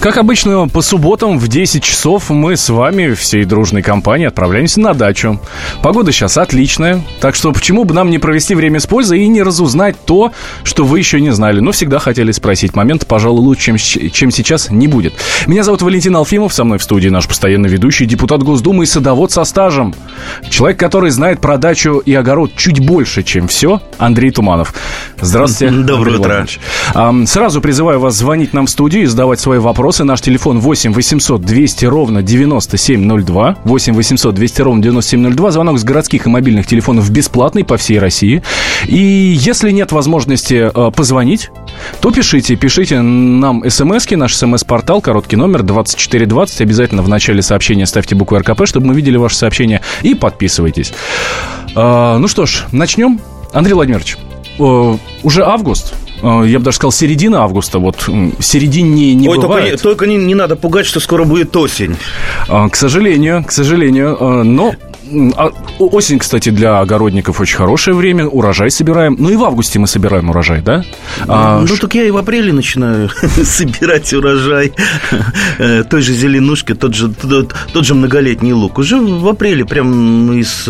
Как обычно, по субботам в 10 часов мы с вами, всей дружной компанией, отправляемся на дачу. Погода сейчас отличная, так что почему бы нам не провести время с пользой и не разузнать то, что вы еще не знали, но всегда хотели спросить. Момент, пожалуй, лучше, чем, чем сейчас, не будет. Меня зовут Валентин Алфимов, со мной в студии наш постоянно ведущий, депутат Госдумы и садовод со стажем. Человек, который знает про дачу и огород чуть больше, чем все, Андрей Туманов. Здравствуйте. Доброе утро. Сразу призываю вас звонить нам в студию и задавать свои вопросы вопросы. Наш телефон 8 800 200 ровно 9702. 8 800 200 ровно 9702. Звонок с городских и мобильных телефонов бесплатный по всей России. И если нет возможности э, позвонить, то пишите. Пишите нам смски, наш смс-портал, короткий номер 2420. Обязательно в начале сообщения ставьте букву РКП, чтобы мы видели ваше сообщение. И подписывайтесь. Э, ну что ж, начнем. Андрей Владимирович, э, уже август, я бы даже сказал, середина августа. Вот середине не Ой, бывает. Только, только не, не надо пугать, что скоро будет осень. Э, к сожалению, к сожалению. Э, но а, осень, кстати, для огородников очень хорошее время. Урожай собираем. Ну и в августе мы собираем урожай, да? А, ну, так я и в апреле начинаю собирать урожай той же зеленушки, тот же, тот, тот же многолетний лук. Уже в апреле прям из,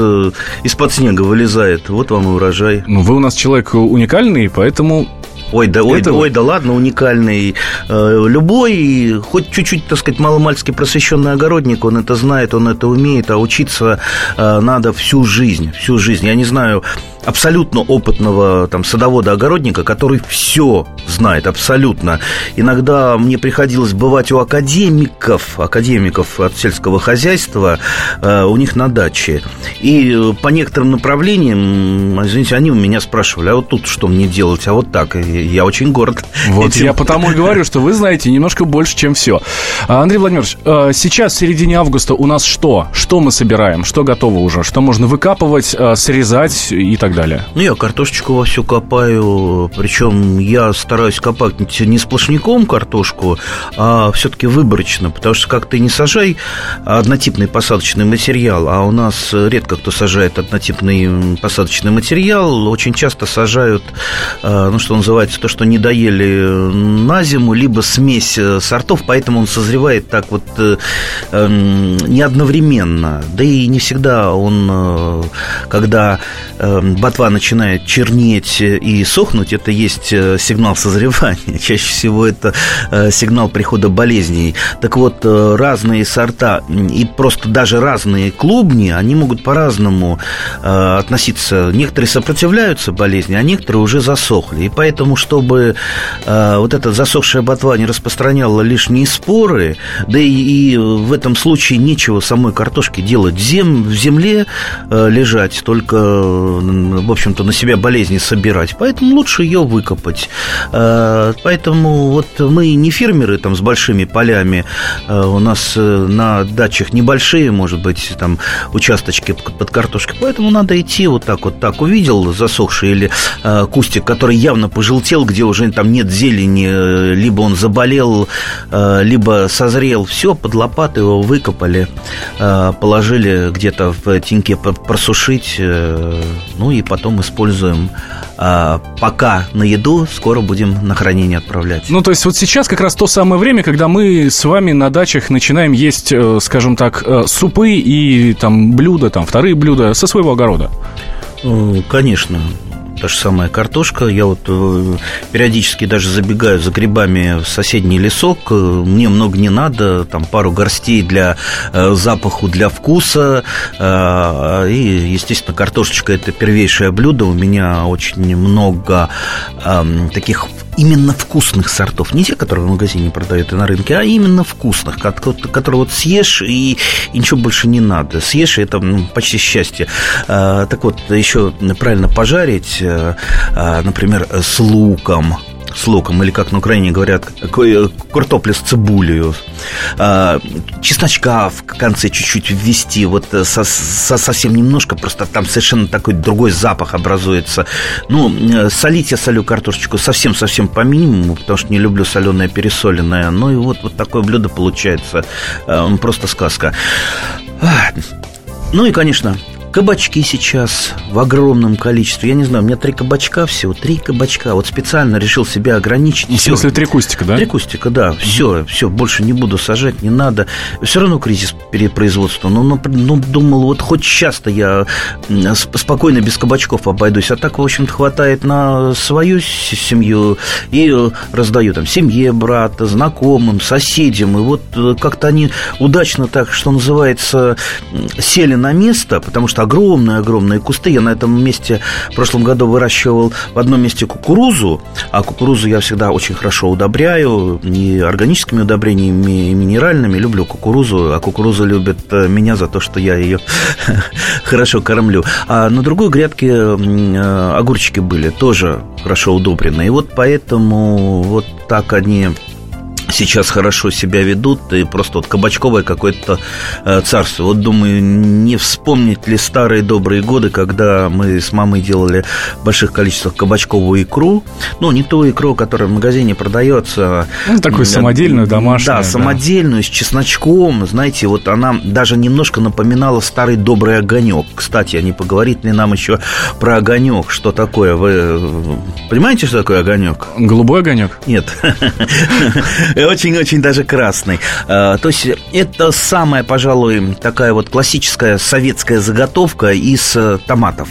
из-под снега вылезает. Вот вам и урожай. Ну, вы у нас человек уникальный, поэтому Ой, да, ой, да, ой, да ладно, уникальный. Э, любой, хоть чуть-чуть, так сказать, маломальски просвещенный огородник, он это знает, он это умеет, а учиться э, надо всю жизнь, всю жизнь. Я не знаю абсолютно опытного там садовода-огородника, который все знает, абсолютно. Иногда мне приходилось бывать у академиков, академиков от сельского хозяйства, э, у них на даче. И по некоторым направлениям, извините, они у меня спрашивали, а вот тут что мне делать, а вот так. И я очень горд. Вот этим. я потому и говорю, что вы знаете немножко больше, чем все. А, Андрей Владимирович, э, сейчас в середине августа у нас что? Что мы собираем? Что готово уже? Что можно выкапывать, э, срезать и так далее? Ну, я картошечку во всю копаю, причем я стараюсь копать не сплошняком картошку, а все-таки выборочно, потому что как ты не сажай однотипный посадочный материал, а у нас редко кто сажает однотипный посадочный материал, очень часто сажают, э, ну, что называется, называется то, что не доели на зиму, либо смесь э, сортов, поэтому он созревает так вот э, эм, не одновременно. Да и не всегда он, э, когда ботва начинает чернеть и сохнуть, это есть сигнал созревания. Чаще всего это сигнал прихода болезней. Так вот, разные сорта и просто даже разные клубни, они могут по-разному относиться. Некоторые сопротивляются болезни, а некоторые уже засохли. И поэтому чтобы э, вот эта засохшая ботва не распространяла лишние споры, да и, и в этом случае нечего самой картошке делать. Зем, в земле э, лежать, только, в общем-то, на себя болезни собирать. Поэтому лучше ее выкопать. Э, поэтому вот мы не фермеры там с большими полями. Э, у нас э, на дачах небольшие, может быть, там участочки под картошкой. Поэтому надо идти вот так вот так. Увидел засохший или э, кустик, который явно пожелтел полетел, где уже там нет зелени, э, либо он заболел, э, либо созрел, все, под лопату его выкопали, э, положили где-то в теньке просушить, ну и потом используем пока на еду, скоро будем на хранение отправлять. Ну, то есть вот сейчас как раз то самое время, когда мы с вами на дачах начинаем есть, скажем так, супы и там блюда, там вторые блюда со своего огорода. Конечно та же самая картошка. Я вот э, периодически даже забегаю за грибами в соседний лесок. Э, мне много не надо, там пару горстей для э, запаху, для вкуса. И, естественно, картошечка – это первейшее блюдо. У меня очень много таких именно вкусных сортов. Не те, которые в магазине продают и на рынке, а именно вкусных, которые вот съешь и, и ничего больше не надо. Съешь, и это ну, почти счастье. А, так вот, еще правильно пожарить, а, например, с луком с луком, или как на Украине говорят, картопля с цибулью, а, чесночка в конце чуть-чуть ввести, вот э, со, со, совсем немножко, просто там совершенно такой другой запах образуется. Ну, э, солить я солю картошечку совсем-совсем по минимуму, потому что не люблю соленое пересоленное. Ну и вот, вот такое блюдо получается, э, просто сказка. Ну и, конечно, Кабачки сейчас в огромном количестве. Я не знаю, у меня три кабачка всего, три кабачка. Вот специально решил себя ограничить. В смысле, три кустика, да? Три кустика, да. Все, все, больше не буду сажать, не надо. Все равно кризис перепроизводства. Ну, ну, ну думал, вот хоть часто я спокойно без кабачков обойдусь. А так, в общем-то, хватает на свою семью и раздаю там семье брата, знакомым, соседям. И вот э, как-то они удачно так, что называется, сели на место, потому что огромные-огромные кусты. Я на этом месте в прошлом году выращивал в одном месте кукурузу, а кукурузу я всегда очень хорошо удобряю, и органическими удобрениями, и минеральными. Люблю кукурузу, а кукуруза любит э, меня за то, что я ее хорошо кормлю. А на другой грядке э, огурчики были, тоже хорошо удобрены. И вот поэтому вот так они сейчас хорошо себя ведут, и просто вот кабачковое какое-то э, царство. Вот думаю, не вспомнить ли старые добрые годы, когда мы с мамой делали в больших количествах кабачковую икру. Ну, не ту икру, которая в магазине продается. Ну, такую самодельную, домашнюю. Да, самодельную, да. с чесночком. Знаете, вот она даже немножко напоминала старый добрый огонек. Кстати, а не поговорит ли нам еще про огонек? Что такое? Вы понимаете, что такое огонек? Голубой огонек? Нет. Очень-очень даже красный. А, то есть это самая, пожалуй, такая вот классическая советская заготовка из э, томатов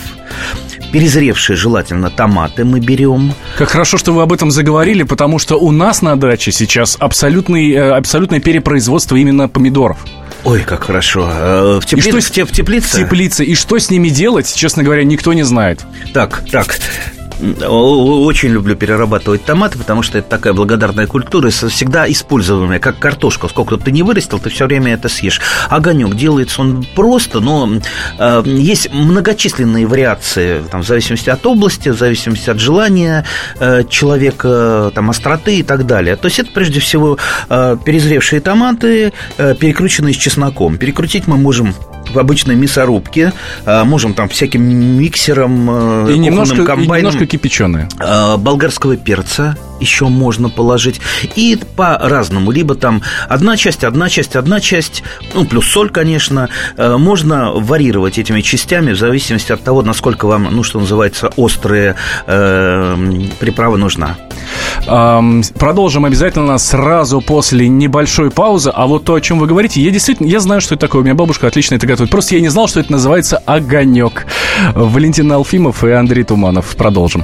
перезревшие желательно томаты мы берем. Как хорошо, что вы об этом заговорили, потому что у нас на даче сейчас абсолютный, э, абсолютное перепроизводство именно помидоров. Ой, как хорошо. Э, в, теплице, и что, в теплице? В теплице. И что с ними делать, честно говоря, никто не знает. Так, так. Очень люблю перерабатывать томаты, потому что это такая благодарная культура, всегда используемая, как картошка. Сколько ты не вырастил, ты все время это съешь. Огонек делается он просто, но э, есть многочисленные вариации, там, в зависимости от области, в зависимости от желания э, человека, там, остроты и так далее. То есть это прежде всего э, перезревшие томаты, э, перекрученные с чесноком. Перекрутить мы можем в обычной мясорубке, а, можем там всяким миксером, э, и немножко, комбайном. И немножко кипяченые. А, болгарского перца еще можно положить. И по-разному. Либо там одна часть, одна часть, одна часть, ну, плюс соль, конечно. Э, можно варьировать этими частями в зависимости от того, насколько вам, ну, что называется, острые э, приправы нужна. Продолжим обязательно сразу после небольшой паузы. А вот то, о чем вы говорите, я действительно, я знаю, что это такое. У меня бабушка отлично это готовит. Просто я не знал, что это называется огонек. Валентин Алфимов и Андрей Туманов. Продолжим.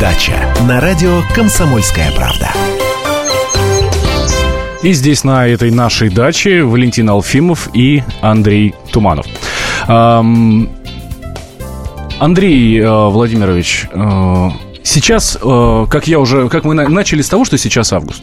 дача на радио Комсомольская правда. И здесь на этой нашей даче Валентин Алфимов и Андрей Туманов. Андрей э, Владимирович, э, сейчас, э, как я уже, как мы начали с того, что сейчас август.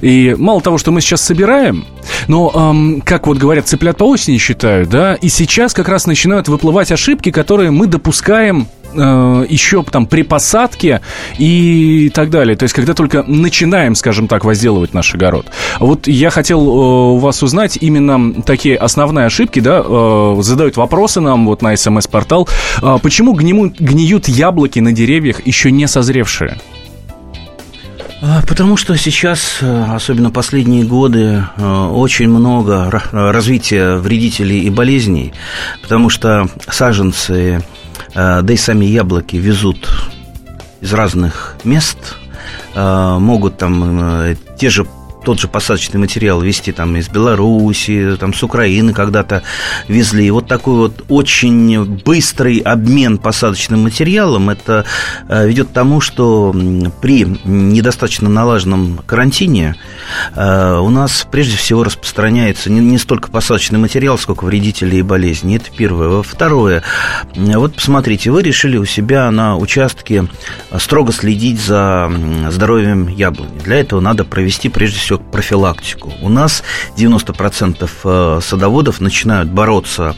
И мало того, что мы сейчас собираем, но, эм, как вот говорят, цыплят по осени считают, да, и сейчас как раз начинают выплывать ошибки, которые мы допускаем э, еще там при посадке и так далее. То есть, когда только начинаем, скажем так, возделывать наш огород. Вот я хотел э, у вас узнать именно такие основные ошибки, да, э, задают вопросы нам вот на смс-портал. Э, почему гниют, гниют яблоки на деревьях еще не созревшие? А, потому что сейчас, э, особенно последние годы, э, очень много развития вредителей и болезней, потому что саженцы да и сами яблоки везут из разных мест, э, могут там э, те же тот же посадочный материал везти там из Беларуси, там с Украины когда-то везли. И вот такой вот очень быстрый обмен посадочным материалом, это э, ведет к тому, что при недостаточно налаженном карантине э, у нас прежде всего распространяется не, не столько посадочный материал, сколько вредители и болезни. Это первое. Второе. Вот посмотрите, вы решили у себя на участке строго следить за здоровьем яблони. Для этого надо провести прежде всего всего профилактику. У нас 90% э, садоводов начинают бороться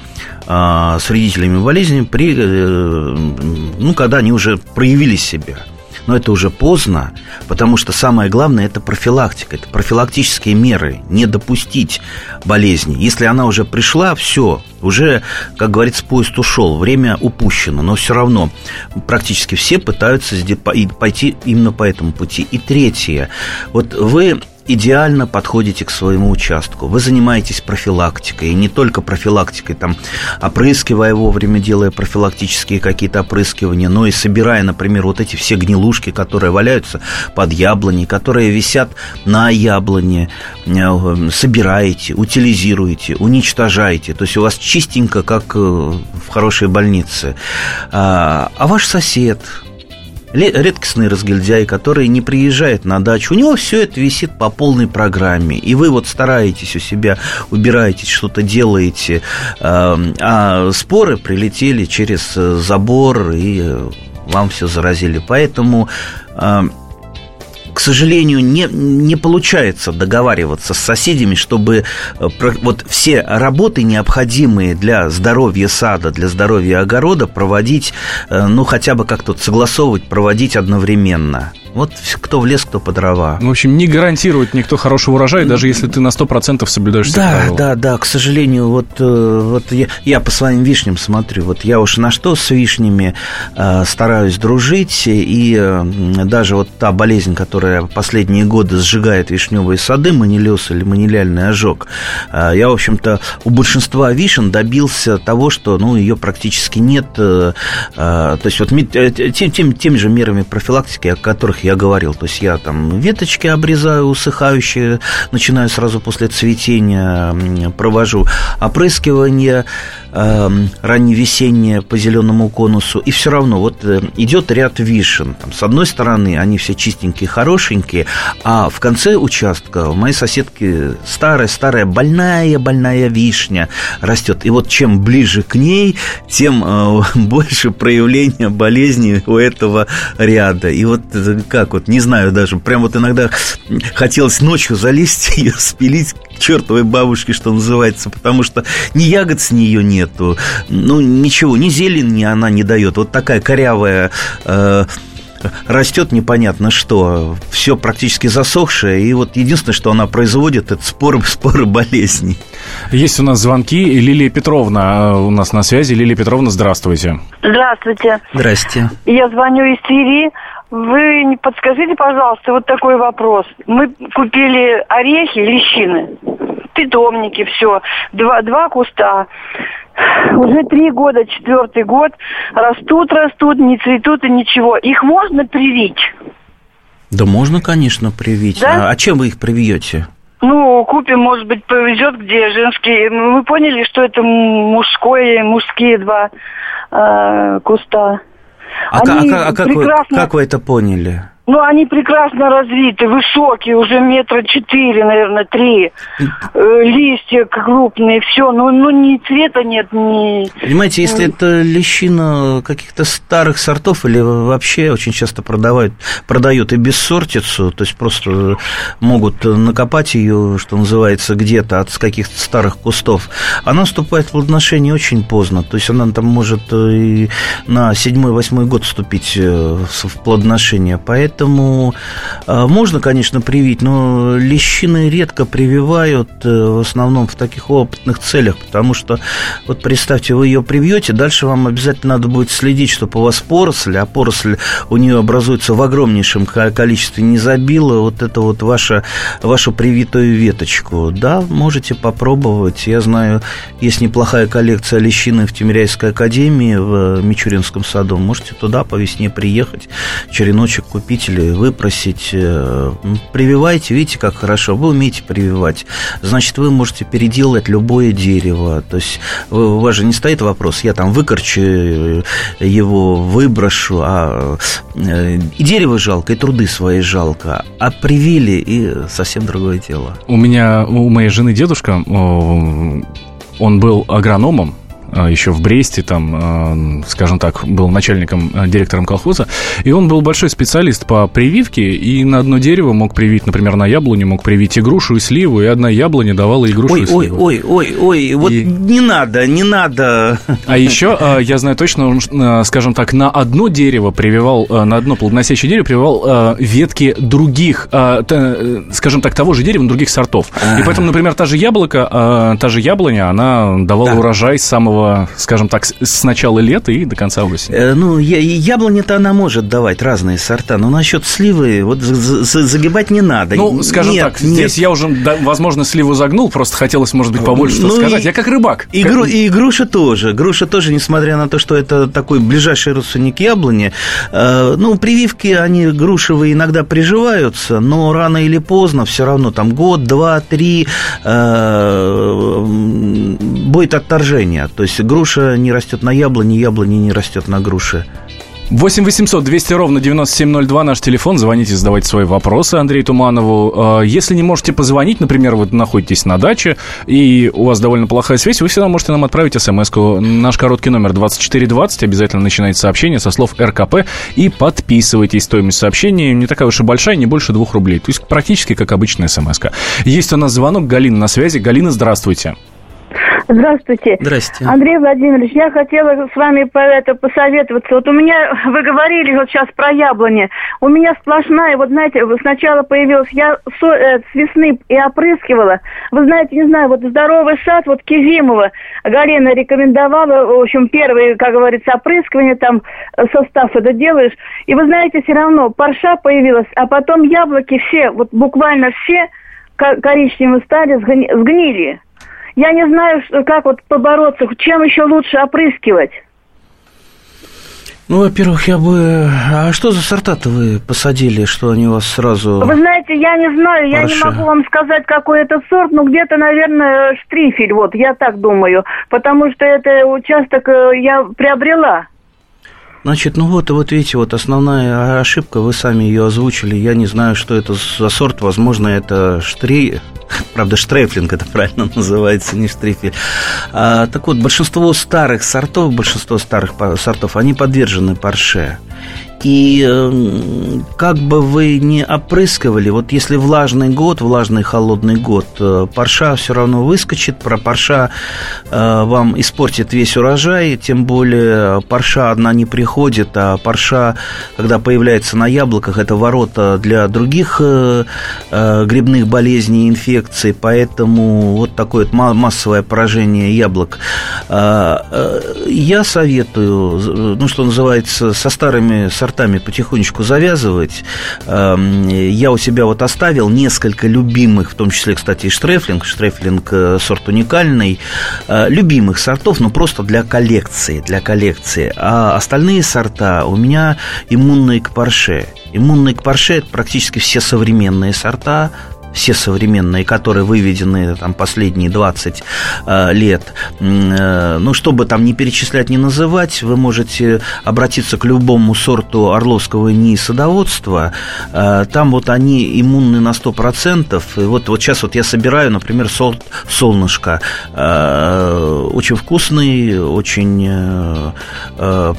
э, с вредителями болезни, при, ну, когда они уже проявили себя но это уже поздно, потому что самое главное – это профилактика, это профилактические меры, не допустить болезни. Если она уже пришла, все, уже, как говорится, поезд ушел, время упущено, но все равно практически все пытаются пойти именно по этому пути. И третье, вот вы идеально подходите к своему участку. Вы занимаетесь профилактикой, и не только профилактикой, там, опрыскивая вовремя, делая профилактические какие-то опрыскивания, но и собирая, например, вот эти все гнилушки, которые валяются под яблони, которые висят на яблоне, э, собираете, утилизируете, уничтожаете. То есть у вас чистенько, как э, в хорошей больнице. А, а ваш сосед, редкостный разгильдяй, который не приезжает на дачу, у него все это висит по полной программе. И вы вот стараетесь у себя, убираетесь, что-то делаете, эм, а споры прилетели через э, забор и э, вам все заразили. Поэтому эм, к сожалению, не, не получается договариваться с соседями, чтобы э, вот все работы, необходимые для здоровья сада, для здоровья огорода, проводить, э, ну, хотя бы как-то согласовывать, проводить одновременно. Вот кто в лес, кто по дрова. В общем, не гарантирует никто хорошего урожая, даже если ты на 100% соблюдаешь все Да, правила. да, да, к сожалению, вот, э, вот я, я по своим вишням смотрю, вот я уж на что с вишнями э, стараюсь дружить, и э, даже вот та болезнь, которая последние годы сжигает вишневые сады, манилез или маниляльный ожог, э, я, в общем-то, у большинства вишен добился того, что, ну, ее практически нет, э, э, то есть вот э, тем, тем, теми же мерами профилактики, о которых я говорил. То есть я там веточки обрезаю усыхающие, начинаю сразу после цветения, провожу опрыскивание э, ранневесеннее по зеленому конусу. И все равно вот э, идет ряд вишен. Там, с одной стороны, они все чистенькие, хорошенькие, а в конце участка у моей соседки старая-старая больная-больная вишня растет. И вот чем ближе к ней, тем э, больше проявления болезни у этого ряда. И вот э, как вот, не знаю даже, прям вот иногда хотелось ночью залезть и спилить чертовой бабушке, что называется, потому что ни ягод с нее нету, ну, ничего, ни зелень она не дает. Вот такая корявая э, растет непонятно что, все практически засохшее, и вот единственное, что она производит, это споры, споры болезней. Есть у нас звонки, Лилия Петровна э, у нас на связи. Лилия Петровна, здравствуйте. Здравствуйте. Здрасте. Я звоню из Твери. Вы не подскажите, пожалуйста, вот такой вопрос. Мы купили орехи, лещины, питомники, все, два, два куста. Уже три года, четвертый год, растут, растут, не цветут и ничего. Их можно привить? Да можно, конечно, привить. Да? А, а чем вы их привьете? Ну, купим, может быть, повезет, где женские. Мы поняли, что это мужское, мужские два э, куста. А, Они а, а, как, прекрасно... вы, как вы это поняли? Ну, они прекрасно развиты, высокие, уже метра четыре, наверное, три. Э, листья крупные, все. Ну, ну, ни цвета нет, ни... Понимаете, если это лещина каких-то старых сортов или вообще очень часто продавают, продают и бессортицу, то есть просто могут накопать ее, что называется, где-то от каких-то старых кустов, она вступает в плодоношение очень поздно. То есть она там может и на седьмой-восьмой год вступить э, в плодоношение. Поэтому Поэтому э, можно, конечно, привить, но лещины редко прививают э, в основном в таких опытных целях, потому что, вот представьте, вы ее привьете, дальше вам обязательно надо будет следить, чтобы у вас поросль, а поросль у нее образуется в огромнейшем количестве, не забила вот это вот ваша, вашу привитую веточку. Да, можете попробовать. Я знаю, есть неплохая коллекция лещины в Тимиряйской академии в Мичуринском саду. Можете туда по весне приехать, череночек купить родители выпросить, э, прививайте, видите, как хорошо, вы умеете прививать, значит, вы можете переделать любое дерево, то есть у вас же не стоит вопрос, я там выкорчу э, его, выброшу, а э, и дерево жалко, и труды свои жалко, а привили, и совсем другое дело. У меня, у моей жены дедушка, он был агрономом, еще в Бресте, там, а, скажем так, был начальником, а, директором колхоза, и он был большой специалист по прививке, и на одно дерево мог привить, например, на яблоне мог привить и грушу, и сливу, и одна яблоня давала и грушу, ой, и сливу. Ой, ой, ой, ой, вот и... не надо, не надо. А еще, я знаю точно, он, скажем так, на одно дерево прививал, на одно плодоносящее дерево прививал ветки других, скажем так, того же дерева, но других сортов. И поэтому, например, та же яблоко, та же яблоня, она давала да. урожай с скажем так, с начала лета и до конца осени. Э, ну, яблоня-то она может давать разные сорта, но насчет сливы вот загибать не надо. Ну, скажем нет, так, нет. здесь я уже, да, возможно, сливу загнул, просто хотелось, может быть, побольше ну, что сказать. И, я как рыбак. И, как... Гру, и груша тоже. Груша тоже, несмотря на то, что это такой ближайший родственник яблони, э, ну, прививки, они грушевые иногда приживаются, но рано или поздно все равно, там год, два, три, э, будет отторжение. То есть груша не растет на яблоне, яблони не растет на груше. 8 800 200 ровно 9702 наш телефон. Звоните, задавайте свои вопросы Андрею Туманову. А, если не можете позвонить, например, вы находитесь на даче, и у вас довольно плохая связь, вы всегда можете нам отправить смс -ку. Наш короткий номер 2420. Обязательно начинайте сообщение со слов РКП и подписывайтесь. Стоимость сообщения не такая уж и большая, не больше двух рублей. То есть практически как обычная смс -ка. Есть у нас звонок. Галина на связи. Галина, здравствуйте. Здравствуйте. Здравствуйте. Андрей Владимирович, я хотела с вами по это посоветоваться. Вот у меня, вы говорили вот сейчас про яблони. У меня сплошная, вот знаете, сначала появилась, я со, э, с весны и опрыскивала. Вы знаете, не знаю, вот здоровый сад, вот Кизимова, Галина рекомендовала, в общем, первый, как говорится, опрыскивание, там состав это делаешь. И вы знаете, все равно парша появилась, а потом яблоки все, вот буквально все коричневые стали, сгнили. Я не знаю, как вот побороться, чем еще лучше опрыскивать. Ну, во-первых, я бы... А что за сорта-то вы посадили, что они у вас сразу... Вы знаете, я не знаю, я не могу вам сказать, какой это сорт, но где-то, наверное, штрифель, вот, я так думаю, потому что это участок э, я приобрела. Значит, ну вот, вот видите, вот основная ошибка, вы сами ее озвучили. Я не знаю, что это за сорт. Возможно, это штрей... Правда, штрейфлинг это правильно называется, не штрифель. А, так вот, большинство старых сортов, большинство старых сортов, они подвержены парше. И эм, как бы вы не опрыскивали, вот если влажный год, влажный холодный год, э, парша все равно выскочит, про парша э, вам испортит весь урожай, тем более парша одна не приходит, а парша, когда появляется на яблоках, это ворота для других э, грибных болезней инфекций, поэтому вот такое вот массовое поражение яблок. Я советую, ну, что называется, со старыми сортами сортами потихонечку завязывать. Эм, я у себя вот оставил несколько любимых, в том числе, кстати, и штрефлинг. Штрефлинг э, сорт уникальный. Э, любимых сортов, но просто для коллекции, для коллекции. А остальные сорта у меня иммунные к парше. Иммунные к парше – это практически все современные сорта, все современные, которые выведены там последние 20 э, лет, э, ну, чтобы там не перечислять, не называть, вы можете обратиться к любому сорту орловского НИИ садоводства, э, там вот они иммунны на 100%, и вот, вот сейчас вот я собираю, например, сорт солнышко, э, очень вкусный, очень э, э,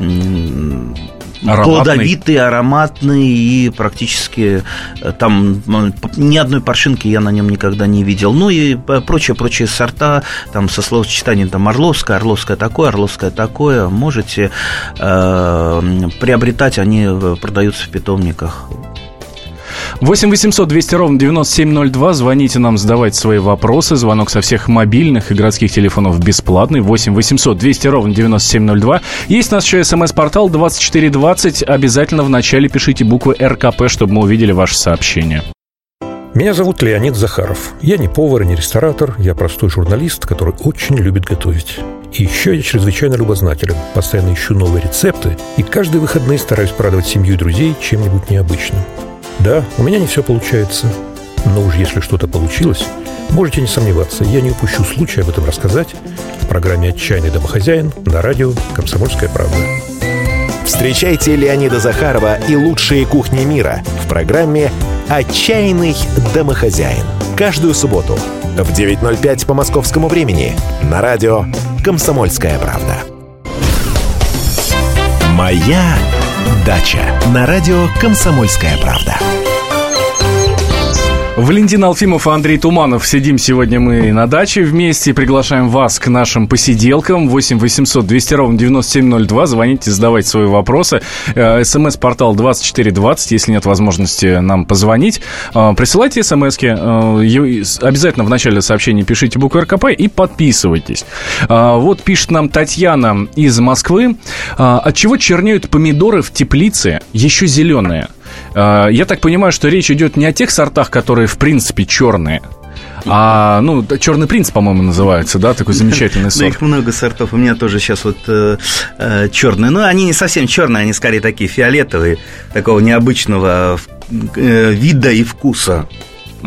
Ароматный. плодовитый, ароматный и практически э, там ни одной паршинки я на нем никогда не видел. Ну и прочие-прочие сорта, там со словосочетанием там Орловское, Орловское такое, Орловское такое, можете э, приобретать, они э, продаются в питомниках. 8 800 200 ровно 9702. Звоните нам, задавайте свои вопросы. Звонок со всех мобильных и городских телефонов бесплатный. 8 800 200 ровно 9702. Есть у нас еще смс-портал 2420. Обязательно вначале пишите буквы РКП, чтобы мы увидели ваше сообщение. Меня зовут Леонид Захаров. Я не повар и не ресторатор, я простой журналист, который очень любит готовить. И еще я чрезвычайно любознателен, постоянно ищу новые рецепты и каждые выходные стараюсь порадовать семью и друзей чем-нибудь необычным. Да, у меня не все получается. Но уж если что-то получилось, можете не сомневаться, я не упущу случая об этом рассказать в программе «Отчаянный домохозяин» на радио «Комсомольская правда». Встречайте Леонида Захарова и лучшие кухни мира в программе «Отчаянный домохозяин». Каждую субботу в 9.05 по московскому времени на радио «Комсомольская правда». «Моя дача» на радио «Комсомольская правда». Валентин Алфимов и Андрей Туманов. Сидим сегодня мы на даче вместе. Приглашаем вас к нашим посиделкам. 8 800 200 ровно 9702. Звоните, задавайте свои вопросы. Э, СМС-портал 2420, если нет возможности нам позвонить. Э, присылайте смски. Э, обязательно в начале сообщения пишите букву РКП и подписывайтесь. Вот пишет нам Татьяна из Москвы. От чего чернеют помидоры в теплице еще зеленые? А, я так понимаю, что речь идет не о тех сортах, которые в принципе черные, а, ну, черный принц, по-моему, называется, да, такой замечательный сорт. Да, их много сортов. У меня тоже сейчас вот э, э, черные. Но они не совсем черные, они скорее такие фиолетовые, такого необычного э, вида и вкуса.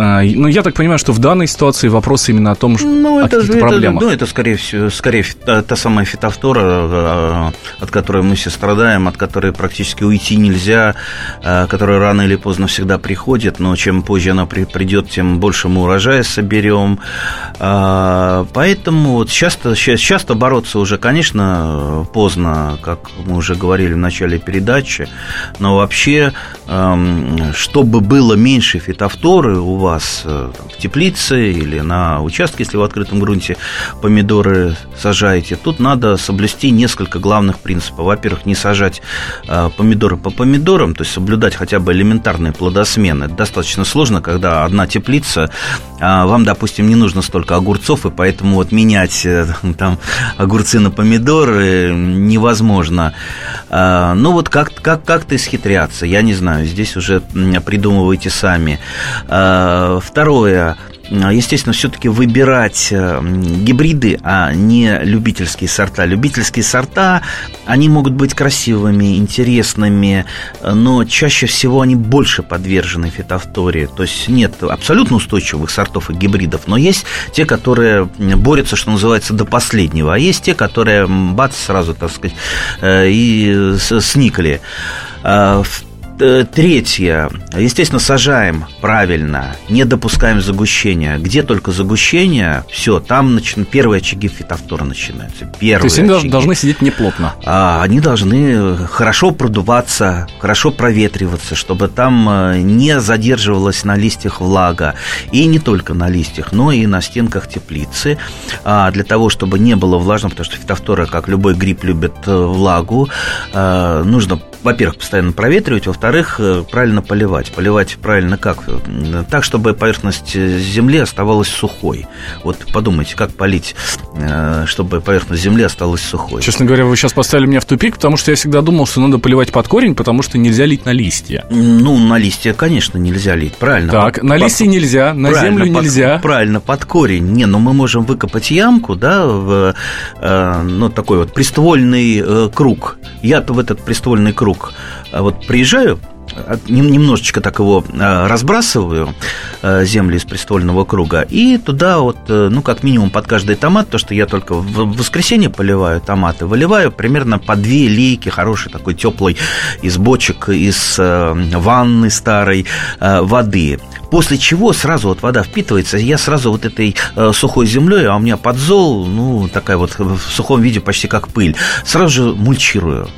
А, ну, я так понимаю, что в данной ситуации вопрос именно о том, что ну, это, это, проблемах. Ну, это, скорее всего, скорее та, та самая фитофтора, э, от которой мы все страдаем, от которой практически уйти нельзя, э, которая рано или поздно всегда приходит, но чем позже она при, придет, тем больше мы урожая соберем. А, поэтому вот часто, часто бороться уже, конечно, поздно, как мы уже говорили в начале передачи, но вообще, чтобы было меньше фитофторы у вас, вас э, там, в теплице или на участке, если в открытом грунте помидоры сажаете, тут надо соблюсти несколько главных принципов. Во-первых, не сажать э, помидоры по помидорам, то есть соблюдать хотя бы элементарные плодосмены. Это достаточно сложно, когда одна теплица, а вам, допустим, не нужно столько огурцов, и поэтому вот менять э, там огурцы на помидоры невозможно. А, ну вот как, как, как-то исхитряться, я не знаю, здесь уже придумывайте сами. А, Второе, естественно, все-таки выбирать э, гибриды, а не любительские сорта. Любительские сорта, они могут быть красивыми, интересными, но чаще всего они больше подвержены фитофтории. То есть нет абсолютно устойчивых сортов и гибридов, но есть те, которые борются, что называется, до последнего, а есть те, которые бац, сразу, так сказать, э, и сникли. А, Э, третье. Естественно, сажаем правильно, не допускаем загущения. Где только загущение, все, там начи... первые очаги фитофтора начинаются. Первые То есть они очаги. должны сидеть неплотно? А, они должны хорошо продуваться, хорошо проветриваться, чтобы там э, не задерживалась на листьях влага. И не только на листьях, но и на стенках теплицы. А, для того, чтобы не было влажно, потому что фитофтора, как любой гриб, любит э, влагу, нужно во-первых, постоянно проветривать, во-вторых, э, правильно поливать. Поливать правильно как? Так, чтобы поверхность земли оставалась сухой. Вот подумайте, как полить, э, чтобы поверхность земли осталась сухой. Честно говоря, вы сейчас поставили меня в тупик, потому что я всегда думал, что надо поливать под корень, потому что нельзя лить на листья. Ну, на листья, конечно, нельзя лить, правильно. Так, под, на листья под, нельзя, на землю нельзя. Под, правильно, под корень. Не, но ну, мы можем выкопать ямку, да, в, э, ну, такой вот приствольный э, круг. Я-то в этот приствольный круг вот приезжаю, немножечко так его а, разбрасываю, а, земли из приствольного круга, и туда вот, э, ну, как минимум под каждый томат, то, что я только в воскресенье поливаю томаты, выливаю примерно по две лейки хорошей такой теплой из бочек, из э, ванны старой э, воды. После чего сразу вот вода впитывается, я сразу вот этой сухой землей, а у меня подзол, ну, такая вот в сухом виде почти как пыль, сразу же мульчирую.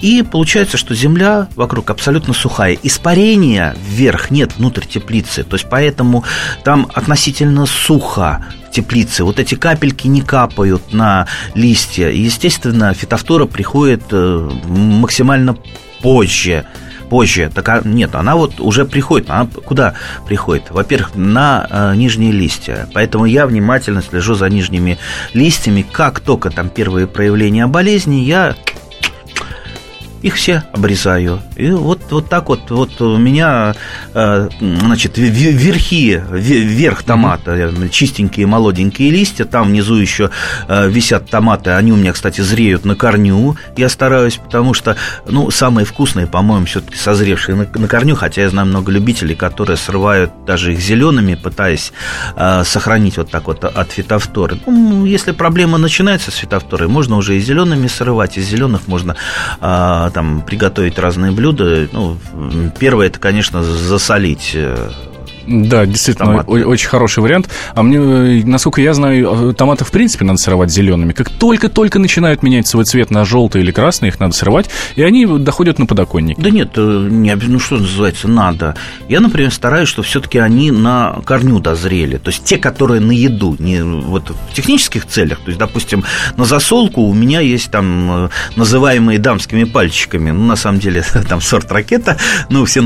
И получается, что земля вокруг абсолютно сухая. Испарения вверх нет внутрь теплицы. То есть поэтому там относительно сухо теплице. Вот эти капельки не капают на листья. И, естественно, фитофтора приходит э, максимально позже позже. Так а, нет, она вот уже приходит. Она куда приходит? Во-первых, на э, нижние листья. Поэтому я внимательно слежу за нижними листьями. Как только там первые проявления болезни, я их все обрезаю. И вот, вот так вот, вот у меня, э, значит, верхи, верх томата, чистенькие молоденькие листья, там внизу еще э, висят томаты, они у меня, кстати, зреют на корню, я стараюсь, потому что, ну, самые вкусные, по-моему, все-таки созревшие на, на корню, хотя я знаю много любителей, которые срывают даже их зелеными, пытаясь э, сохранить вот так вот от фитофторы. Ну, если проблема начинается с фитофторой, можно уже и зелеными срывать, из зеленых можно там приготовить разные блюда. Ну, первое, это, конечно, засолить э, Да, действительно, о- очень хороший вариант. А мне, э, насколько я знаю, э, томаты в принципе надо сырывать зелеными. Как только-только начинают менять свой цвет на желтый или красный, их надо сырывать, и они доходят на подоконник. Да нет, э, не, ну что называется, надо. Я, например, стараюсь, что все-таки они на корню дозрели. То есть те, которые на еду, не вот в технических целях. То есть, допустим, на засолку у меня есть там называемые дамскими пальчиками. Ну, на самом деле, там сорт ракета, ну, все,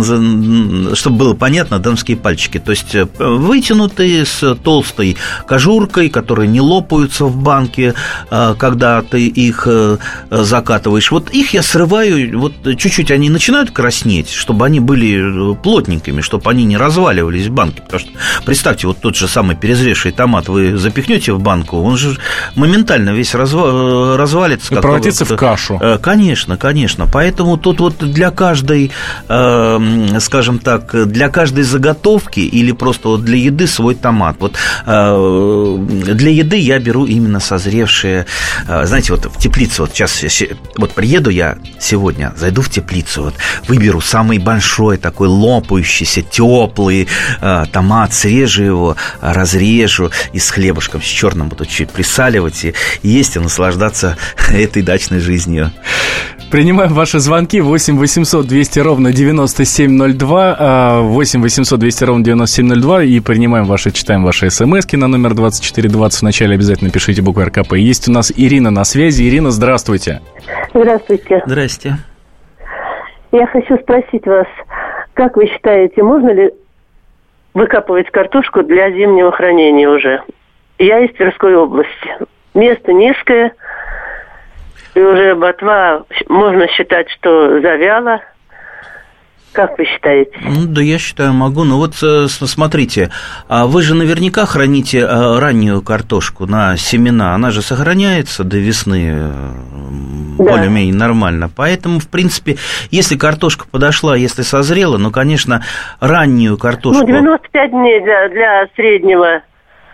чтобы было понятно, дамские пальчики баночки, то есть э, вытянутые с толстой кожуркой, которые не лопаются в банке, э, когда ты их э, закатываешь. Вот их я срываю, вот чуть-чуть они начинают краснеть, чтобы они были плотненькими, чтобы они не разваливались в банке. Потому что, представьте, вот тот же самый перезревший томат вы запихнете в банку, он же моментально весь разва- развалится. И превратится в кашу. Конечно, конечно. Поэтому тут вот для каждой, скажем так, для каждой заготовки или просто вот для еды свой томат. Вот э, для еды я беру именно созревшие, э, знаете, вот в теплицу, вот сейчас, вот приеду я сегодня, зайду в теплицу, вот выберу самый большой такой лопающийся, теплый э, томат, срежу его, разрежу и с хлебушком, с черным буду чуть присаливать и есть и наслаждаться этой дачной жизнью. Принимаем ваши звонки 8 800 200 ровно 9702, 8 800 200 ровно 9702 и принимаем ваши, читаем ваши смс на номер 2420. Вначале обязательно пишите букву РКП. Есть у нас Ирина на связи. Ирина, здравствуйте. Здравствуйте. Здрасте. Я хочу спросить вас, как вы считаете, можно ли выкапывать картошку для зимнего хранения уже? Я из Тверской области. Место низкое – и уже ботва, можно считать, что завяла. Как вы считаете? Ну, да, я считаю, могу. Но ну, вот э, смотрите, а вы же наверняка храните э, раннюю картошку на семена. Она же сохраняется до весны э, да. более-менее нормально. Поэтому, в принципе, если картошка подошла, если созрела, ну, конечно, раннюю картошку... Ну, 95 дней для, для среднего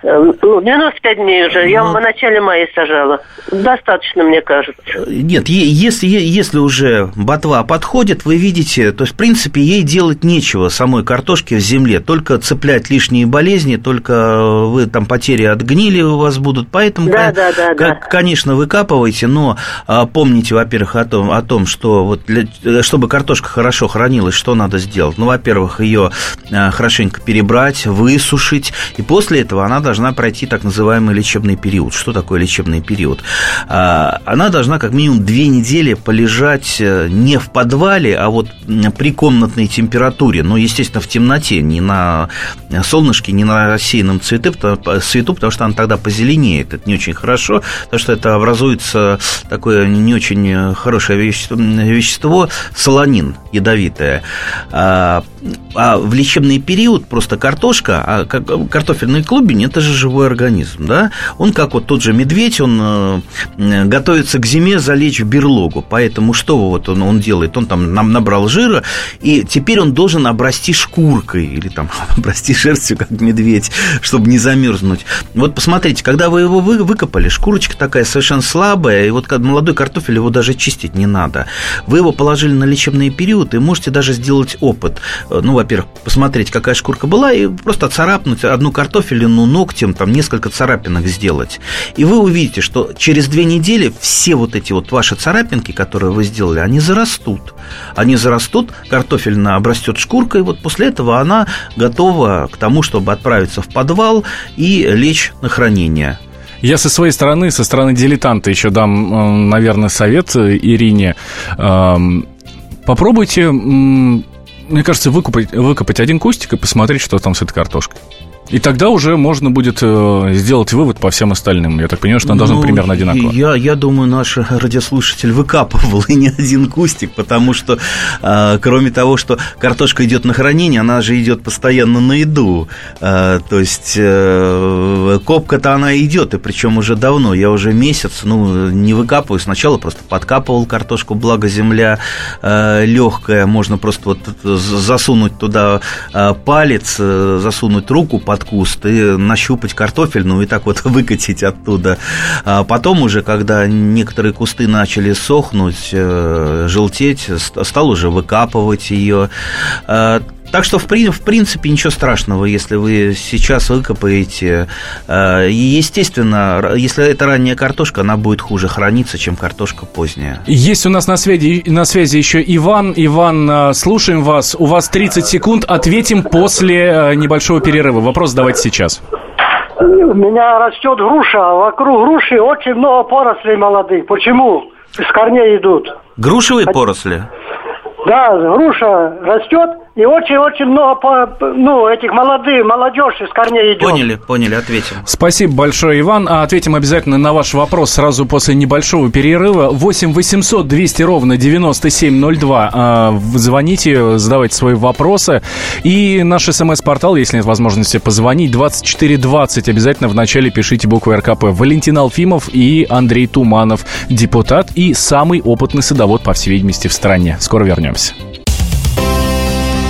ну, 95 дней уже. Я ну, в начале мая сажала. Достаточно, мне кажется. Нет, если, если уже ботва подходит, вы видите, то есть, в принципе, ей делать нечего самой картошке в земле, только цеплять лишние болезни, только вы там потери от гнили у вас будут, поэтому, да, да, да, да. конечно, выкапывайте, но а, помните, во-первых, о том, о том что вот для, чтобы картошка хорошо хранилась, что надо сделать? Ну, во-первых, ее хорошенько перебрать, высушить, и после этого она должна пройти так называемый лечебный период. Что такое лечебный период? А, она должна как минимум две недели полежать э, не в подвале, а вот при комнатной температуре, но, естественно, в темноте, не на солнышке, не на рассеянном цвету, цвету, потому что она тогда позеленеет. Это не очень хорошо, потому что это образуется такое не очень хорошее вещество, вещество солонин ядовитое. А, а в лечебный период просто картошка, а картофельный клубень – это это же живой организм, да? Он как вот тот же медведь, он э, готовится к зиме залечь в берлогу. Поэтому что вот он, он делает? Он там нам набрал жира, и теперь он должен обрасти шкуркой или там обрасти шерстью, как медведь, чтобы не замерзнуть. Вот посмотрите, когда вы его вы, выкопали, шкурочка такая совершенно слабая, и вот когда молодой картофель, его даже чистить не надо. Вы его положили на лечебный период, и можете даже сделать опыт. Э, ну, во-первых, посмотреть, какая шкурка была, и просто царапнуть одну картофелину ног ногтем там несколько царапинок сделать. И вы увидите, что через две недели все вот эти вот ваши царапинки, которые вы сделали, они зарастут. Они зарастут, картофельно обрастет шкуркой, вот после этого она готова к тому, чтобы отправиться в подвал и лечь на хранение. Я со своей стороны, со стороны дилетанта еще дам, э, наверное, совет э, Ирине. Эм, попробуйте, мне кажется, выкупать, выкопать один кустик и посмотреть, что там с этой картошкой. И тогда уже можно будет э, сделать вывод по всем остальным. Я так понимаю, что она должна ну, примерно одинаково. Я, я думаю, наш радиослушатель выкапывал и не один кустик, потому что, э, кроме того, что картошка идет на хранение, она же идет постоянно на еду. Э, то есть э, копка-то она идет, и причем уже давно. Я уже месяц, ну, не выкапываю. Сначала просто подкапывал картошку, благо земля э, легкая, можно просто вот засунуть туда э, палец, э, засунуть руку под под куст и нащупать картофель, ну и так вот выкатить оттуда. А потом уже, когда некоторые кусты начали сохнуть, э, желтеть, стал уже выкапывать ее. Так что, в, в принципе, ничего страшного, если вы сейчас выкопаете. Э, и, естественно, если это ранняя картошка, она будет хуже храниться, чем картошка поздняя. Есть у нас на связи, на связи еще Иван. Иван, э, слушаем вас. У вас 30 секунд. Ответим после э, небольшого перерыва. Вопрос давайте сейчас. У меня растет груша, вокруг груши очень много порослей молодых. Почему? Из корней идут. Грушевые поросли? Да, груша растет, и очень-очень много, ну, этих молодых, молодежь из корней идет. Поняли, поняли, ответим. Спасибо большое, Иван. А ответим обязательно на ваш вопрос сразу после небольшого перерыва. 8 800 200 ровно 9702. А, звоните, задавайте свои вопросы. И наш смс-портал, если нет возможности позвонить, 2420. Обязательно вначале пишите буквы РКП. Валентин Алфимов и Андрей Туманов, депутат и самый опытный садовод, по всей видимости, в стране. Скоро вернемся.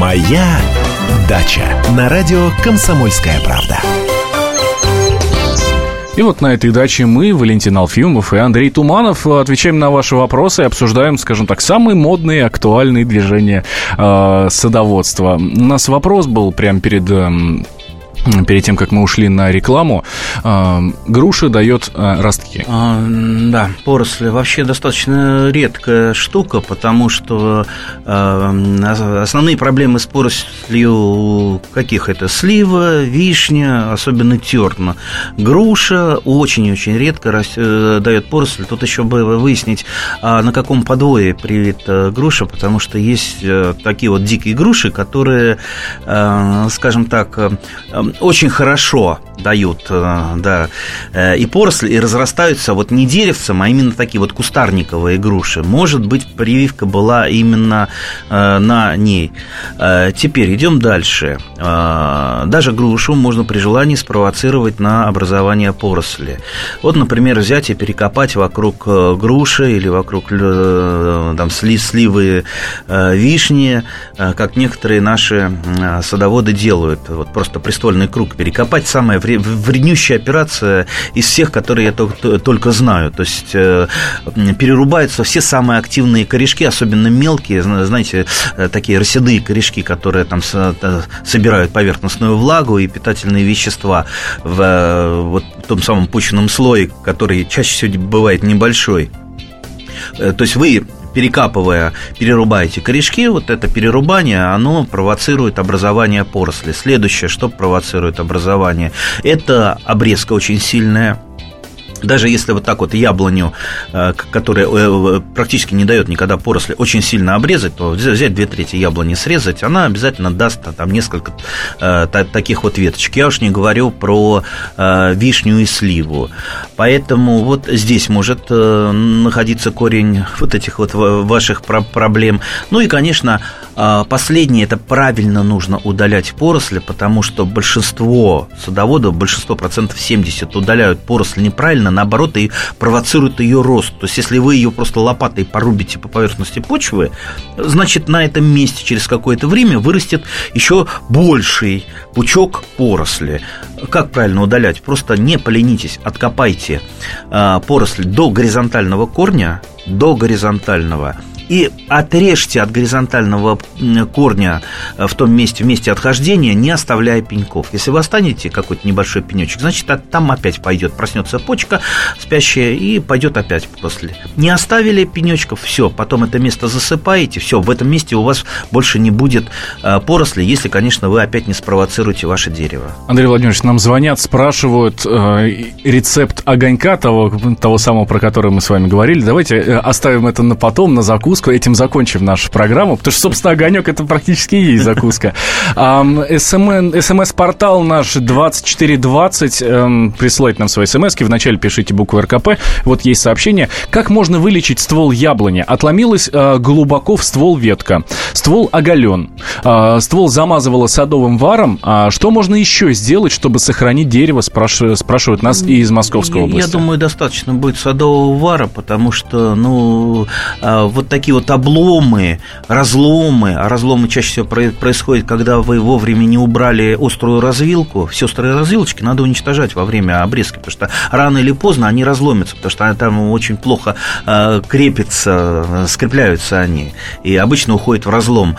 «Моя дача» на радио «Комсомольская правда». И вот на этой даче мы, Валентин Алфимов и Андрей Туманов, отвечаем на ваши вопросы и обсуждаем, скажем так, самые модные, актуальные движения э, садоводства. У нас вопрос был прямо перед э, перед тем, как мы ушли на рекламу, э, груша дает э, ростки. А, да, поросли вообще достаточно редкая штука, потому что э, основные проблемы с порослью каких это? Слива, вишня, особенно терна. Груша очень-очень редко дает поросль. Тут еще бы выяснить, а на каком подвое привита груша, потому что есть такие вот дикие груши, которые, скажем так, очень хорошо дают, э, да, э, и поросли, и разрастаются вот не деревцем, а именно такие вот кустарниковые груши. Может быть, прививка была именно э, на ней. Теперь идем дальше. Даже грушу можно при желании спровоцировать на образование поросли. Вот, например, взять и перекопать вокруг груши или вокруг там, сливы вишни, как некоторые наши садоводы делают. Вот просто приствольный круг перекопать самое вреднющая операция из всех, которые я только знаю. То есть э, перерубаются все самые активные корешки, особенно мелкие, знаете, э, такие раседые корешки, которые там э, собирают поверхностную влагу и питательные вещества в, вот, в том самом почвенном слое, который чаще всего бывает небольшой. То есть вы перекапывая, перерубаете корешки, вот это перерубание, оно провоцирует образование поросли. Следующее, что провоцирует образование, это обрезка очень сильная, даже если вот так вот яблоню, э, которая э, практически не дает никогда поросли, очень сильно обрезать, то взять две трети яблони, срезать, она обязательно даст там несколько э, таких вот веточек. Я уж не говорю про вишню и сливу. Поэтому вот здесь может находиться корень вот этих вот ваших проблем. Ну и, конечно, последнее, это правильно нужно удалять поросли, потому что большинство садоводов, большинство процентов 70 удаляют поросль неправильно, правильно, наоборот, и провоцирует ее рост. То есть, если вы ее просто лопатой порубите по поверхности почвы, значит, на этом месте через какое-то время вырастет еще больший пучок поросли. Как правильно удалять? Просто не поленитесь, откопайте а, поросль до горизонтального корня, до горизонтального – и отрежьте от горизонтального корня э, в том месте, в месте отхождения, не оставляя пеньков. Если вы останете какой-то небольшой пенечек, значит, там опять пойдет, проснется почка спящая и пойдет опять после. Не оставили пенечков, все, потом это место засыпаете, все, в этом месте у вас больше не будет э, поросли, если, конечно, вы опять не спровоцируете ваше дерево. Андрей Владимирович, нам звонят, спрашивают э, рецепт огонька того, того самого, про который мы с вами говорили. Давайте э, оставим это на потом, на закус закуску, этим закончим нашу программу, потому что, собственно, огонек это практически и есть закуска. СМС-портал наш 2420. Эм, присылайте нам свои смс Вначале пишите букву РКП. Вот есть сообщение. Как можно вылечить ствол яблони? Отломилась э, глубоко в ствол ветка. Ствол оголен. Э, ствол замазывало садовым варом. А что можно еще сделать, чтобы сохранить дерево, спрашивают нас и из Московской области? Я думаю, достаточно будет садового вара, потому что, ну, а, вот такие вот обломы, разломы, а разломы чаще всего происходят, когда вы вовремя не убрали острую развилку, все острые развилочки надо уничтожать во время обрезки, потому что рано или поздно они разломятся, потому что там очень плохо а, крепятся, скрепляются они, и обычно уходят в разлом.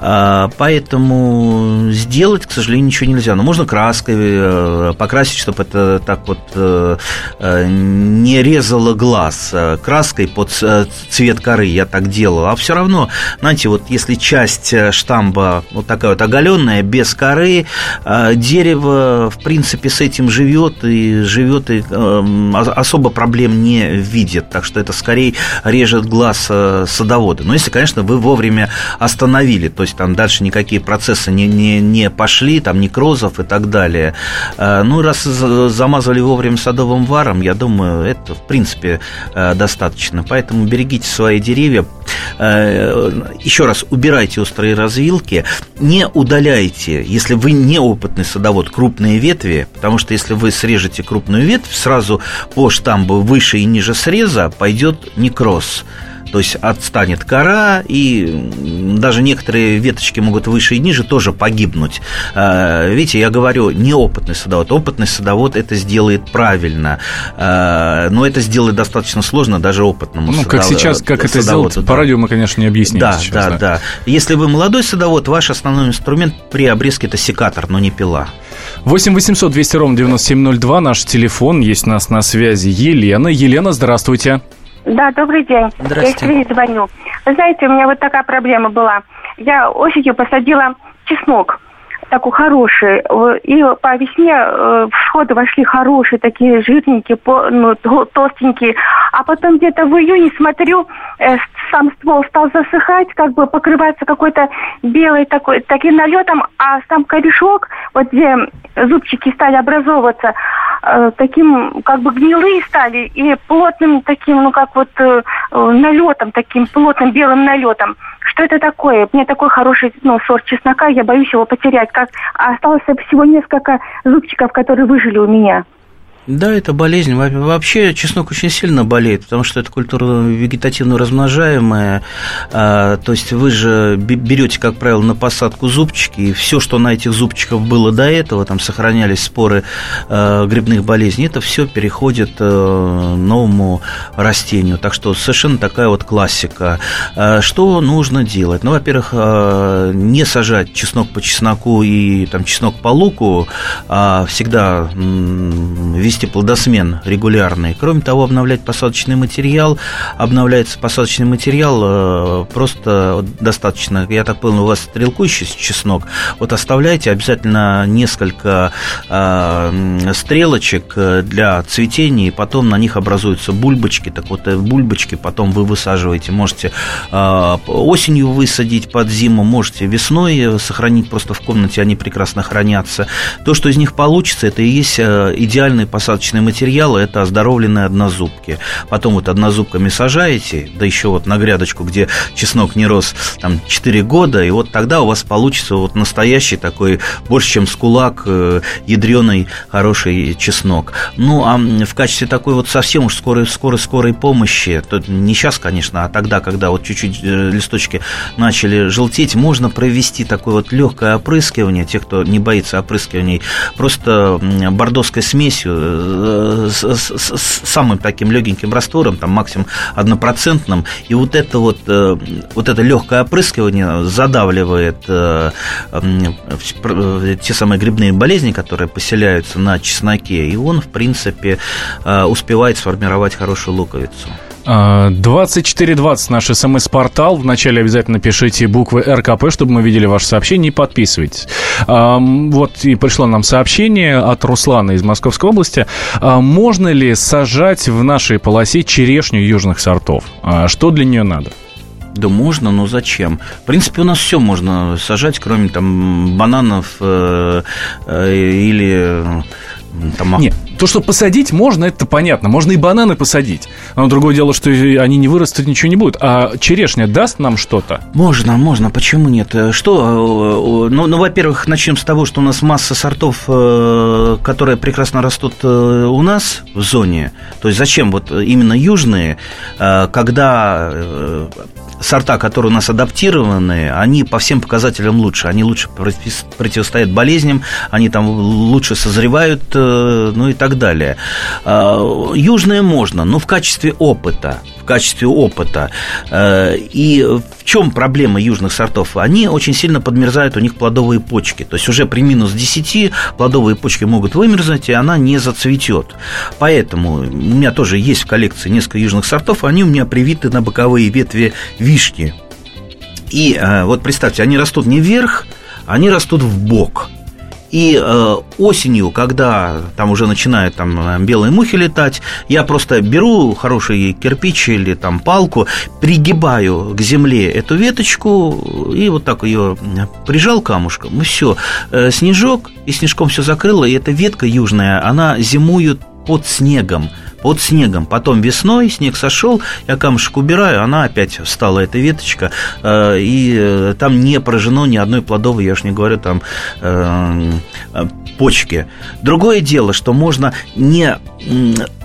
А, поэтому сделать, к сожалению, ничего нельзя. Но можно краской э, покрасить, чтобы это так вот э, э, не резало глаз. Краской под цвет коры я так делал. А все равно, знаете, вот если часть штамба вот такая вот оголенная, без коры, дерево, в принципе, с этим живет и живет и особо проблем не видит. Так что это скорее режет глаз садовода. Но если, конечно, вы вовремя остановили, то есть там дальше никакие процессы не, не, не пошли, там некрозов и так далее. Э, ну, раз замазывали вовремя садовым варом, я думаю, это, в принципе, э, достаточно. Поэтому берегите свои деревья. Э, Еще раз, убирайте острые развилки, не удаляйте, если вы неопытный садовод, крупные ветви, потому что если вы срежете крупную ветвь, сразу по штамбу выше и ниже среза пойдет некроз. То есть отстанет кора, и даже некоторые веточки могут выше и ниже тоже погибнуть. А, видите, я говорю, неопытный садовод. Опытный садовод это сделает правильно. А, но это сделать достаточно сложно даже опытному Ну, как сейчас, как это сделать, да. по радио мы, конечно, не объясним да, сейчас. Да, да, да. Если вы молодой садовод, ваш основной инструмент при обрезке это секатор, но не пила. 8 800 200 ровно 9702, наш телефон, есть у нас на связи Елена. Елена, здравствуйте. Да, добрый день. Здравствуйте. Я из звоню. Вы знаете, у меня вот такая проблема была. Я осенью посадила чеснок такой хороший. И по весне э, всходы вошли хорошие, такие жирненькие, ну, толстенькие. А потом где-то в июне смотрю, э, сам ствол стал засыхать, как бы покрываться какой-то белой такой, таким налетом, а сам корешок, вот где зубчики стали образовываться, э, таким как бы гнилые стали и плотным таким, ну как вот налетом, таким плотным белым налетом. Что это такое? Мне такой хороший ну, сорт чеснока, я боюсь его потерять. Как осталось всего несколько зубчиков, которые выжили у меня. Да, это болезнь. Вообще чеснок очень сильно болеет, потому что это культура вегетативно размножаемая. А, то есть вы же берете, как правило, на посадку зубчики, и все, что на этих зубчиках было до этого, там сохранялись споры а, грибных болезней, это все переходит а, новому растению. Так что совершенно такая вот классика. А, что нужно делать? Ну, во-первых, не сажать чеснок по чесноку и там чеснок по луку, а всегда вести вести плодосмен регулярный. Кроме того, обновлять посадочный материал. Обновляется посадочный материал э, просто достаточно. Я так понял, у вас стрелкующий чеснок. Вот оставляйте обязательно несколько э, стрелочек э, для цветения, и потом на них образуются бульбочки. Так вот, бульбочки потом вы высаживаете. Можете осенью высадить под зиму, можете весной сохранить просто в комнате, они прекрасно хранятся. То, что из них получится, это и есть идеальный посадочный посадочные материалы – это оздоровленные однозубки. Потом вот однозубками сажаете, да еще вот на грядочку, где чеснок не рос там 4 года, и вот тогда у вас получится вот настоящий такой, больше чем с кулак, э, ядреный хороший чеснок. Ну, а в качестве такой вот совсем уж скорой, скорой, скорой помощи, то не сейчас, конечно, а тогда, когда вот чуть-чуть э, листочки начали желтеть, можно провести такое вот легкое опрыскивание, те, кто не боится опрыскиваний, просто бордоской смесью с, с, с самым таким легеньким раствором, там максимум однопроцентным, и вот это вот, э, вот это легкое опрыскивание задавливает э, те самые грибные болезни, которые поселяются на чесноке, и он, в принципе, э, успевает сформировать хорошую луковицу. 2420 наш смс-портал. Вначале обязательно пишите буквы РКП, чтобы мы видели ваше сообщение, и подписывайтесь. Вот и пришло нам сообщение от Руслана из Московской области. Можно ли сажать в нашей полосе черешню южных сортов? А что для нее надо? Да можно, но зачем? В принципе, у нас все можно сажать, кроме там бананов э, э, или там... Нет, то, что посадить можно, это понятно. Можно и бананы посадить. Но другое дело, что они не вырастут, ничего не будет. А черешня даст нам что-то? Можно, можно. Почему нет? Что? Ну, ну во-первых, начнем с того, что у нас масса сортов, э, которые прекрасно растут э, у нас в зоне. То есть зачем вот именно южные, э, когда сорта, которые у нас адаптированы, они по всем показателям лучше. Они лучше противостоят болезням, они там лучше созревают, ну и так так далее. А, южное можно, но в качестве опыта. Качестве опыта. Э, и в чем проблема южных сортов? Они очень сильно подмерзают, у них плодовые почки. То есть уже при минус 10 плодовые почки могут вымерзнуть, и она не зацветет. Поэтому у меня тоже есть в коллекции несколько южных сортов, они у меня привиты на боковые ветви вишни. И э, вот представьте, они растут не вверх, они растут в бок. И э, осенью, когда там уже начинают там белые мухи летать, я просто беру хороший кирпич или там палку, пригибаю к земле эту веточку и вот так ее прижал камушком, и все. Э, снежок, и снежком все закрыло, и эта ветка южная, она зимует под снегом под снегом. Потом весной снег сошел, я камушек убираю, она опять встала, эта веточка, э, и э, там не поражено ни одной плодовой, я уж не говорю, там э, почки. Другое дело, что можно не,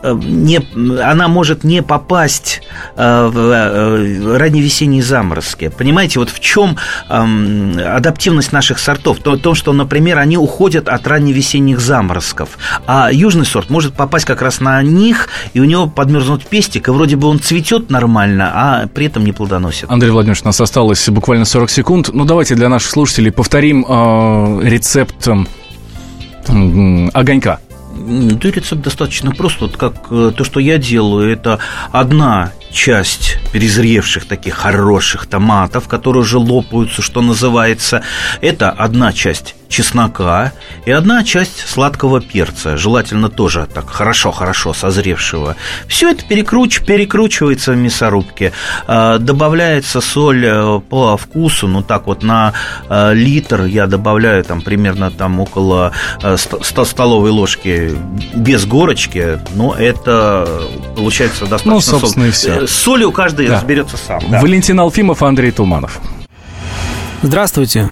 не она может не попасть в ранневесенние заморозки. Понимаете, вот в чем адаптивность наших сортов? В том, что, например, они уходят от ранневесенних заморозков, а южный сорт может попасть как раз на них, и у него подмерзнут пестик, и вроде бы он цветет нормально, а при этом не плодоносит. Андрей Владимирович, у нас осталось буквально 40 секунд. Ну, давайте для наших слушателей повторим э, рецепт э, огонька. Да, рецепт достаточно прост. Вот как э, то, что я делаю, это одна часть перезревших таких хороших томатов, которые уже лопаются, что называется. Это одна часть чеснока и одна часть сладкого перца, желательно тоже так хорошо-хорошо созревшего. Все это перекруч, перекручивается в мясорубке, а, добавляется соль э, по вкусу, ну так вот на э, литр я добавляю там примерно там около 100 э, столовой ложки без горочки, но это получается достаточно... Ну, собственно, и все. С солью каждый да. разберется сам. Да. Валентин Алфимов, Андрей Туманов. Здравствуйте.